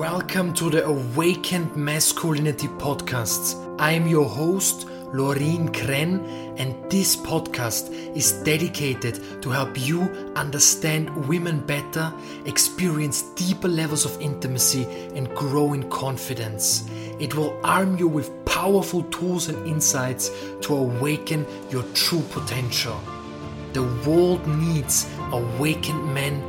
Welcome to the Awakened Masculinity Podcasts. I am your host, Lorin Krenn, and this podcast is dedicated to help you understand women better, experience deeper levels of intimacy, and grow in confidence. It will arm you with powerful tools and insights to awaken your true potential. The world needs awakened men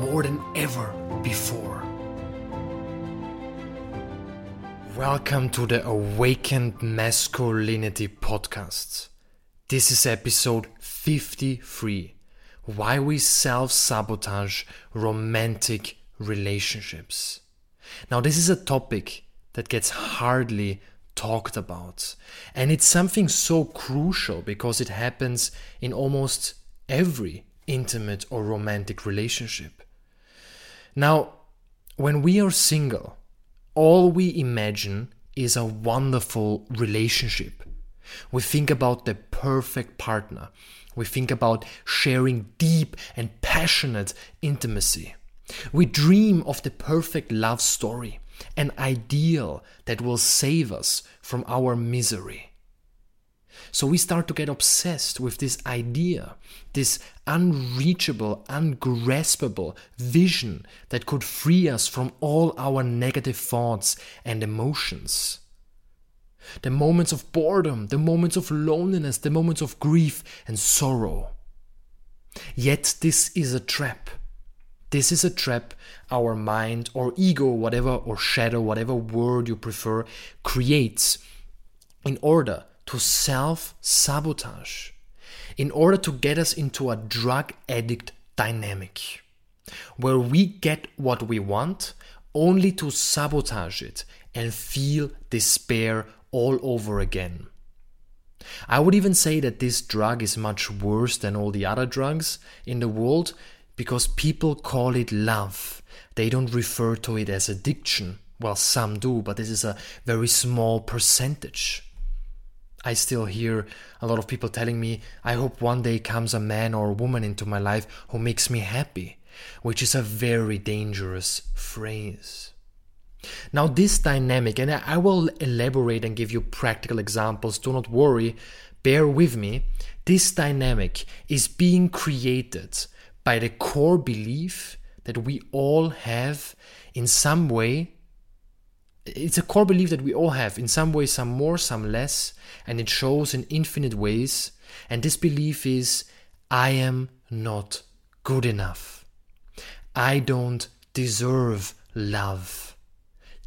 more than ever before. Welcome to the Awakened Masculinity Podcast. This is episode 53 Why We Self Sabotage Romantic Relationships. Now, this is a topic that gets hardly talked about, and it's something so crucial because it happens in almost every intimate or romantic relationship. Now, when we are single, all we imagine is a wonderful relationship. We think about the perfect partner. We think about sharing deep and passionate intimacy. We dream of the perfect love story, an ideal that will save us from our misery. So we start to get obsessed with this idea, this unreachable, ungraspable vision that could free us from all our negative thoughts and emotions. The moments of boredom, the moments of loneliness, the moments of grief and sorrow. Yet this is a trap. This is a trap our mind or ego, whatever, or shadow, whatever word you prefer, creates in order to self sabotage in order to get us into a drug addict dynamic where we get what we want only to sabotage it and feel despair all over again. I would even say that this drug is much worse than all the other drugs in the world because people call it love. They don't refer to it as addiction. Well, some do, but this is a very small percentage. I still hear a lot of people telling me, I hope one day comes a man or a woman into my life who makes me happy, which is a very dangerous phrase. Now, this dynamic, and I will elaborate and give you practical examples, do not worry, bear with me. This dynamic is being created by the core belief that we all have in some way it's a core belief that we all have. In some way some more some less and it shows in infinite ways. And this belief is i am not good enough. I don't deserve love.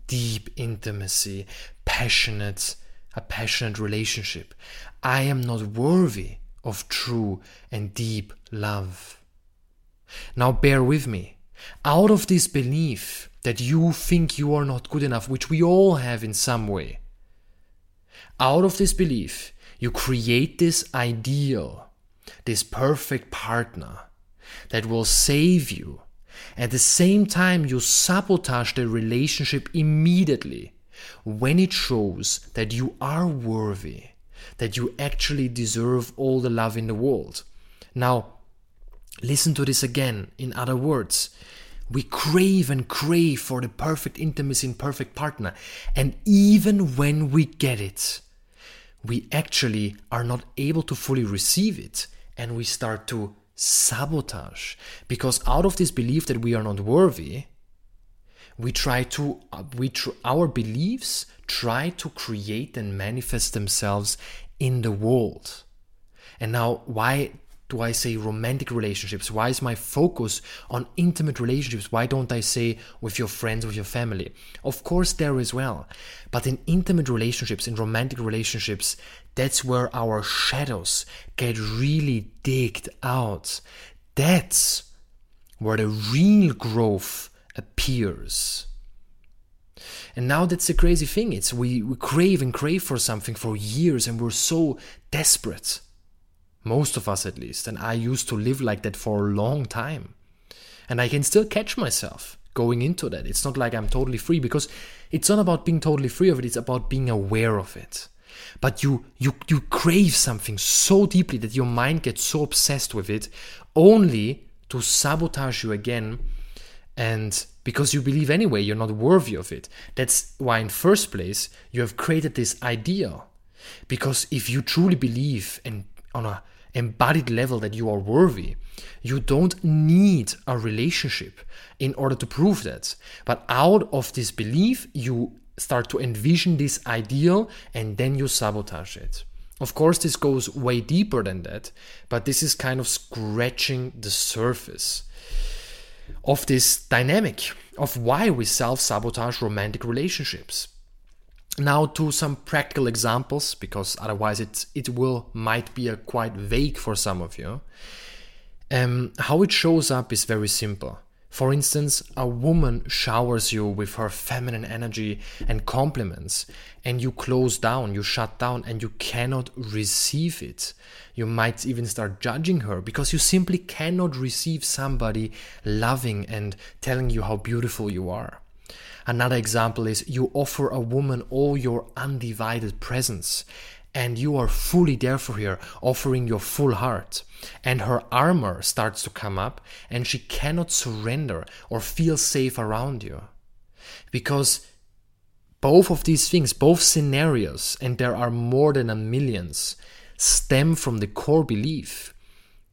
Deep intimacy passionate a passionate relationship. I am not worthy of true and deep love. Now bear with me out of this belief that you think you are not good enough, which we all have in some way. Out of this belief, you create this ideal, this perfect partner that will save you. At the same time, you sabotage the relationship immediately when it shows that you are worthy, that you actually deserve all the love in the world. Now, listen to this again. In other words, we crave and crave for the perfect intimacy and perfect partner. And even when we get it, we actually are not able to fully receive it and we start to sabotage. Because out of this belief that we are not worthy, we try to, we tr- our beliefs try to create and manifest themselves in the world. And now, why do I say romantic relationships? Why is my focus on intimate relationships? Why don't I say with your friends, with your family? Of course, there as well. But in intimate relationships, in romantic relationships, that's where our shadows get really digged out. That's where the real growth appears. And now that's the crazy thing. It's we, we crave and crave for something for years and we're so desperate. Most of us, at least. And I used to live like that for a long time. And I can still catch myself going into that. It's not like I'm totally free because it's not about being totally free of it, it's about being aware of it. But you you you crave something so deeply that your mind gets so obsessed with it only to sabotage you again and because you believe anyway you're not worthy of it. That's why, in first place, you have created this ideal. Because if you truly believe and on a embodied level that you are worthy, you don't need a relationship in order to prove that. But out of this belief, you start to envision this ideal and then you sabotage it. Of course, this goes way deeper than that, but this is kind of scratching the surface of this dynamic of why we self sabotage romantic relationships. Now to some practical examples because otherwise it it will might be quite vague for some of you. Um, how it shows up is very simple. For instance, a woman showers you with her feminine energy and compliments, and you close down, you shut down, and you cannot receive it. You might even start judging her because you simply cannot receive somebody loving and telling you how beautiful you are. Another example is you offer a woman all your undivided presence and you are fully there for her, offering your full heart. And her armor starts to come up, and she cannot surrender or feel safe around you. Because both of these things, both scenarios, and there are more than a millions, stem from the core belief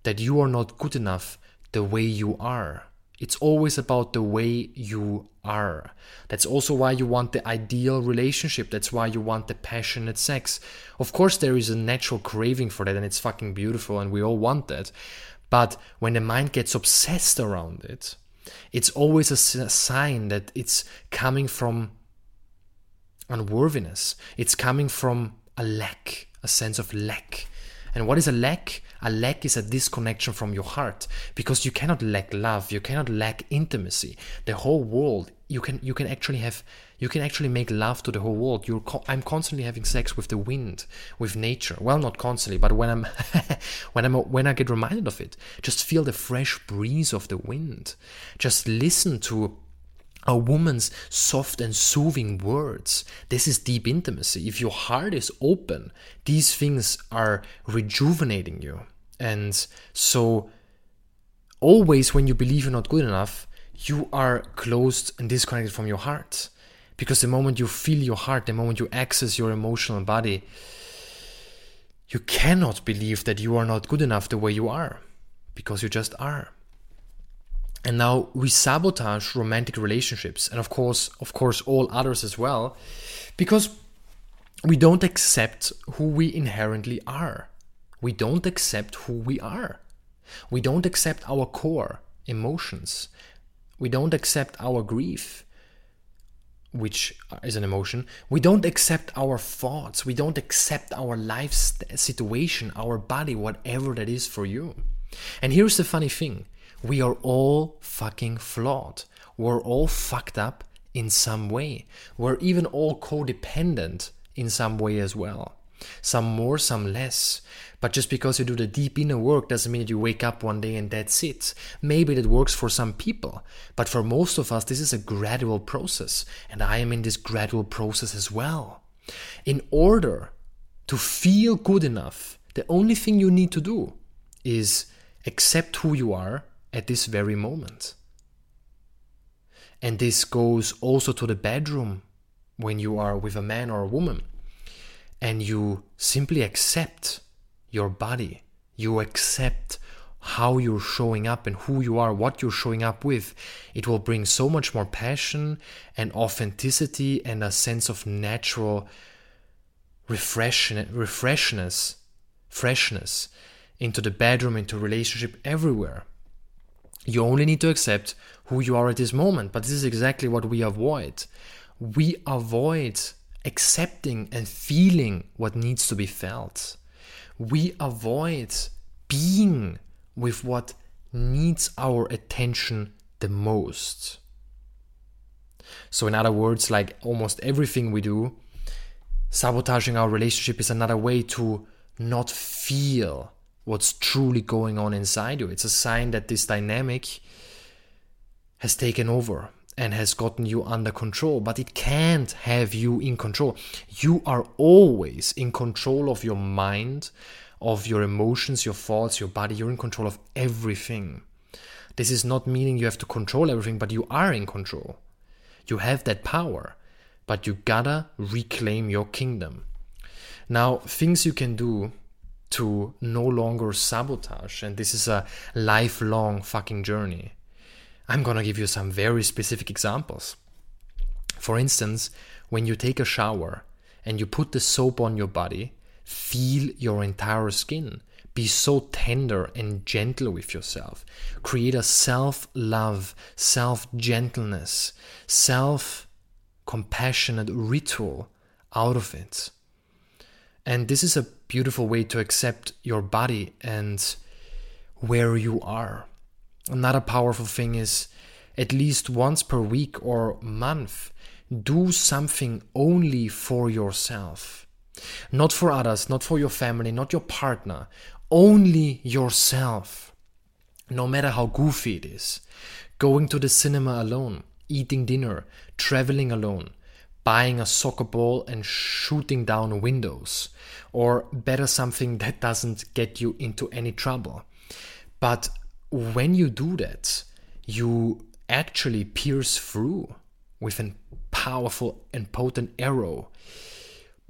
that you are not good enough the way you are. It's always about the way you are. That's also why you want the ideal relationship. That's why you want the passionate sex. Of course, there is a natural craving for that, and it's fucking beautiful, and we all want that. But when the mind gets obsessed around it, it's always a sign that it's coming from unworthiness. It's coming from a lack, a sense of lack. And what is a lack? A lack is a disconnection from your heart because you cannot lack love, you cannot lack intimacy. The whole world, you can you can actually have you can actually make love to the whole world. You're I'm constantly having sex with the wind, with nature. Well, not constantly, but when I'm when I'm when I get reminded of it, just feel the fresh breeze of the wind. Just listen to a woman's soft and soothing words. This is deep intimacy. If your heart is open, these things are rejuvenating you. And so, always when you believe you're not good enough, you are closed and disconnected from your heart. Because the moment you feel your heart, the moment you access your emotional body, you cannot believe that you are not good enough the way you are. Because you just are and now we sabotage romantic relationships and of course of course all others as well because we don't accept who we inherently are. We don't accept who we are. We don't accept our core emotions. We don't accept our grief which is an emotion. We don't accept our thoughts. We don't accept our life situation our body whatever that is for you. And here's the funny thing we are all fucking flawed. We're all fucked up in some way. We're even all codependent in some way as well. Some more, some less. But just because you do the deep inner work doesn't mean that you wake up one day and that's it. Maybe that works for some people. But for most of us, this is a gradual process. And I am in this gradual process as well. In order to feel good enough, the only thing you need to do is accept who you are at this very moment. And this goes also to the bedroom when you are with a man or a woman and you simply accept your body. You accept how you're showing up and who you are, what you're showing up with. It will bring so much more passion and authenticity and a sense of natural refresh, refreshness, freshness into the bedroom, into relationship, everywhere. You only need to accept who you are at this moment. But this is exactly what we avoid. We avoid accepting and feeling what needs to be felt. We avoid being with what needs our attention the most. So, in other words, like almost everything we do, sabotaging our relationship is another way to not feel what's truly going on inside you. It's a sign that this dynamic has taken over and has gotten you under control, but it can't have you in control. You are always in control of your mind, of your emotions, your thoughts, your body. You're in control of everything. This is not meaning you have to control everything, but you are in control. You have that power, but you gotta reclaim your kingdom. Now, things you can do to no longer sabotage, and this is a lifelong fucking journey. I'm gonna give you some very specific examples. For instance, when you take a shower and you put the soap on your body, feel your entire skin. Be so tender and gentle with yourself. Create a self love, self gentleness, self compassionate ritual out of it. And this is a beautiful way to accept your body and where you are. Another powerful thing is at least once per week or month, do something only for yourself. Not for others, not for your family, not your partner, only yourself. No matter how goofy it is. Going to the cinema alone, eating dinner, traveling alone, buying a soccer ball and shooting down windows, or better, something that doesn't get you into any trouble. But when you do that, you actually pierce through with a powerful and potent arrow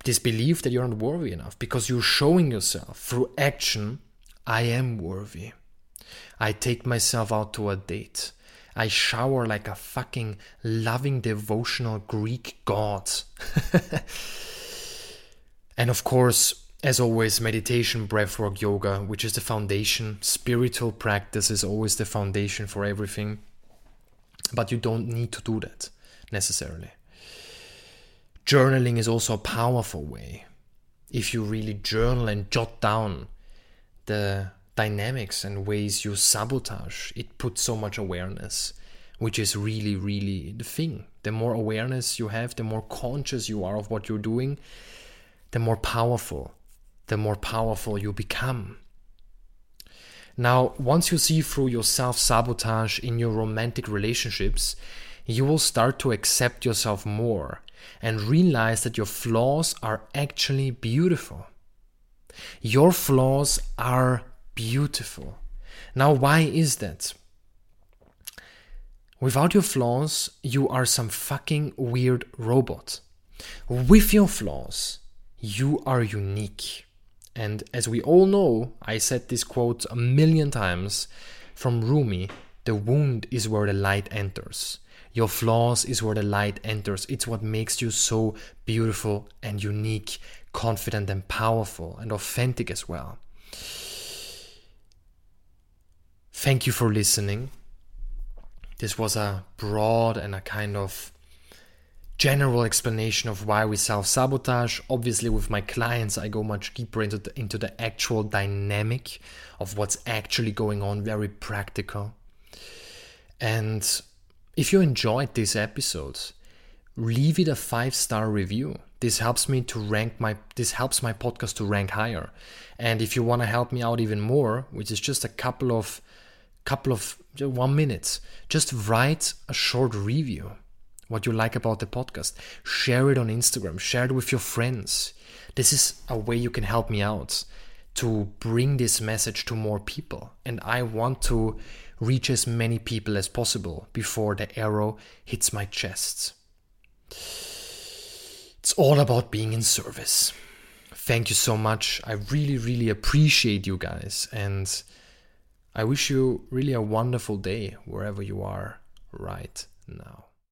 this belief that you're not worthy enough because you're showing yourself through action I am worthy. I take myself out to a date. I shower like a fucking loving, devotional Greek god. and of course, as always, meditation, breathwork, yoga, which is the foundation. Spiritual practice is always the foundation for everything. But you don't need to do that necessarily. Journaling is also a powerful way. If you really journal and jot down the dynamics and ways you sabotage, it puts so much awareness, which is really, really the thing. The more awareness you have, the more conscious you are of what you're doing, the more powerful, the more powerful you become. Now, once you see through your self sabotage in your romantic relationships, you will start to accept yourself more and realize that your flaws are actually beautiful. Your flaws are beautiful. Now, why is that? Without your flaws, you are some fucking weird robot. With your flaws, you are unique. And as we all know, I said this quote a million times from Rumi the wound is where the light enters. Your flaws is where the light enters. It's what makes you so beautiful and unique, confident and powerful and authentic as well. Thank you for listening. This was a broad and a kind of general explanation of why we self sabotage. Obviously, with my clients, I go much deeper into the, into the actual dynamic of what's actually going on, very practical. And if you enjoyed this episode, leave it a five star review. This helps me to rank my this helps my podcast to rank higher. And if you want to help me out even more, which is just a couple of couple of one minutes, just write a short review what you like about the podcast. Share it on Instagram, share it with your friends. This is a way you can help me out to bring this message to more people. And I want to reach as many people as possible before the arrow hits my chest. It's all about being in service. Thank you so much. I really, really appreciate you guys. And I wish you really a wonderful day wherever you are right now.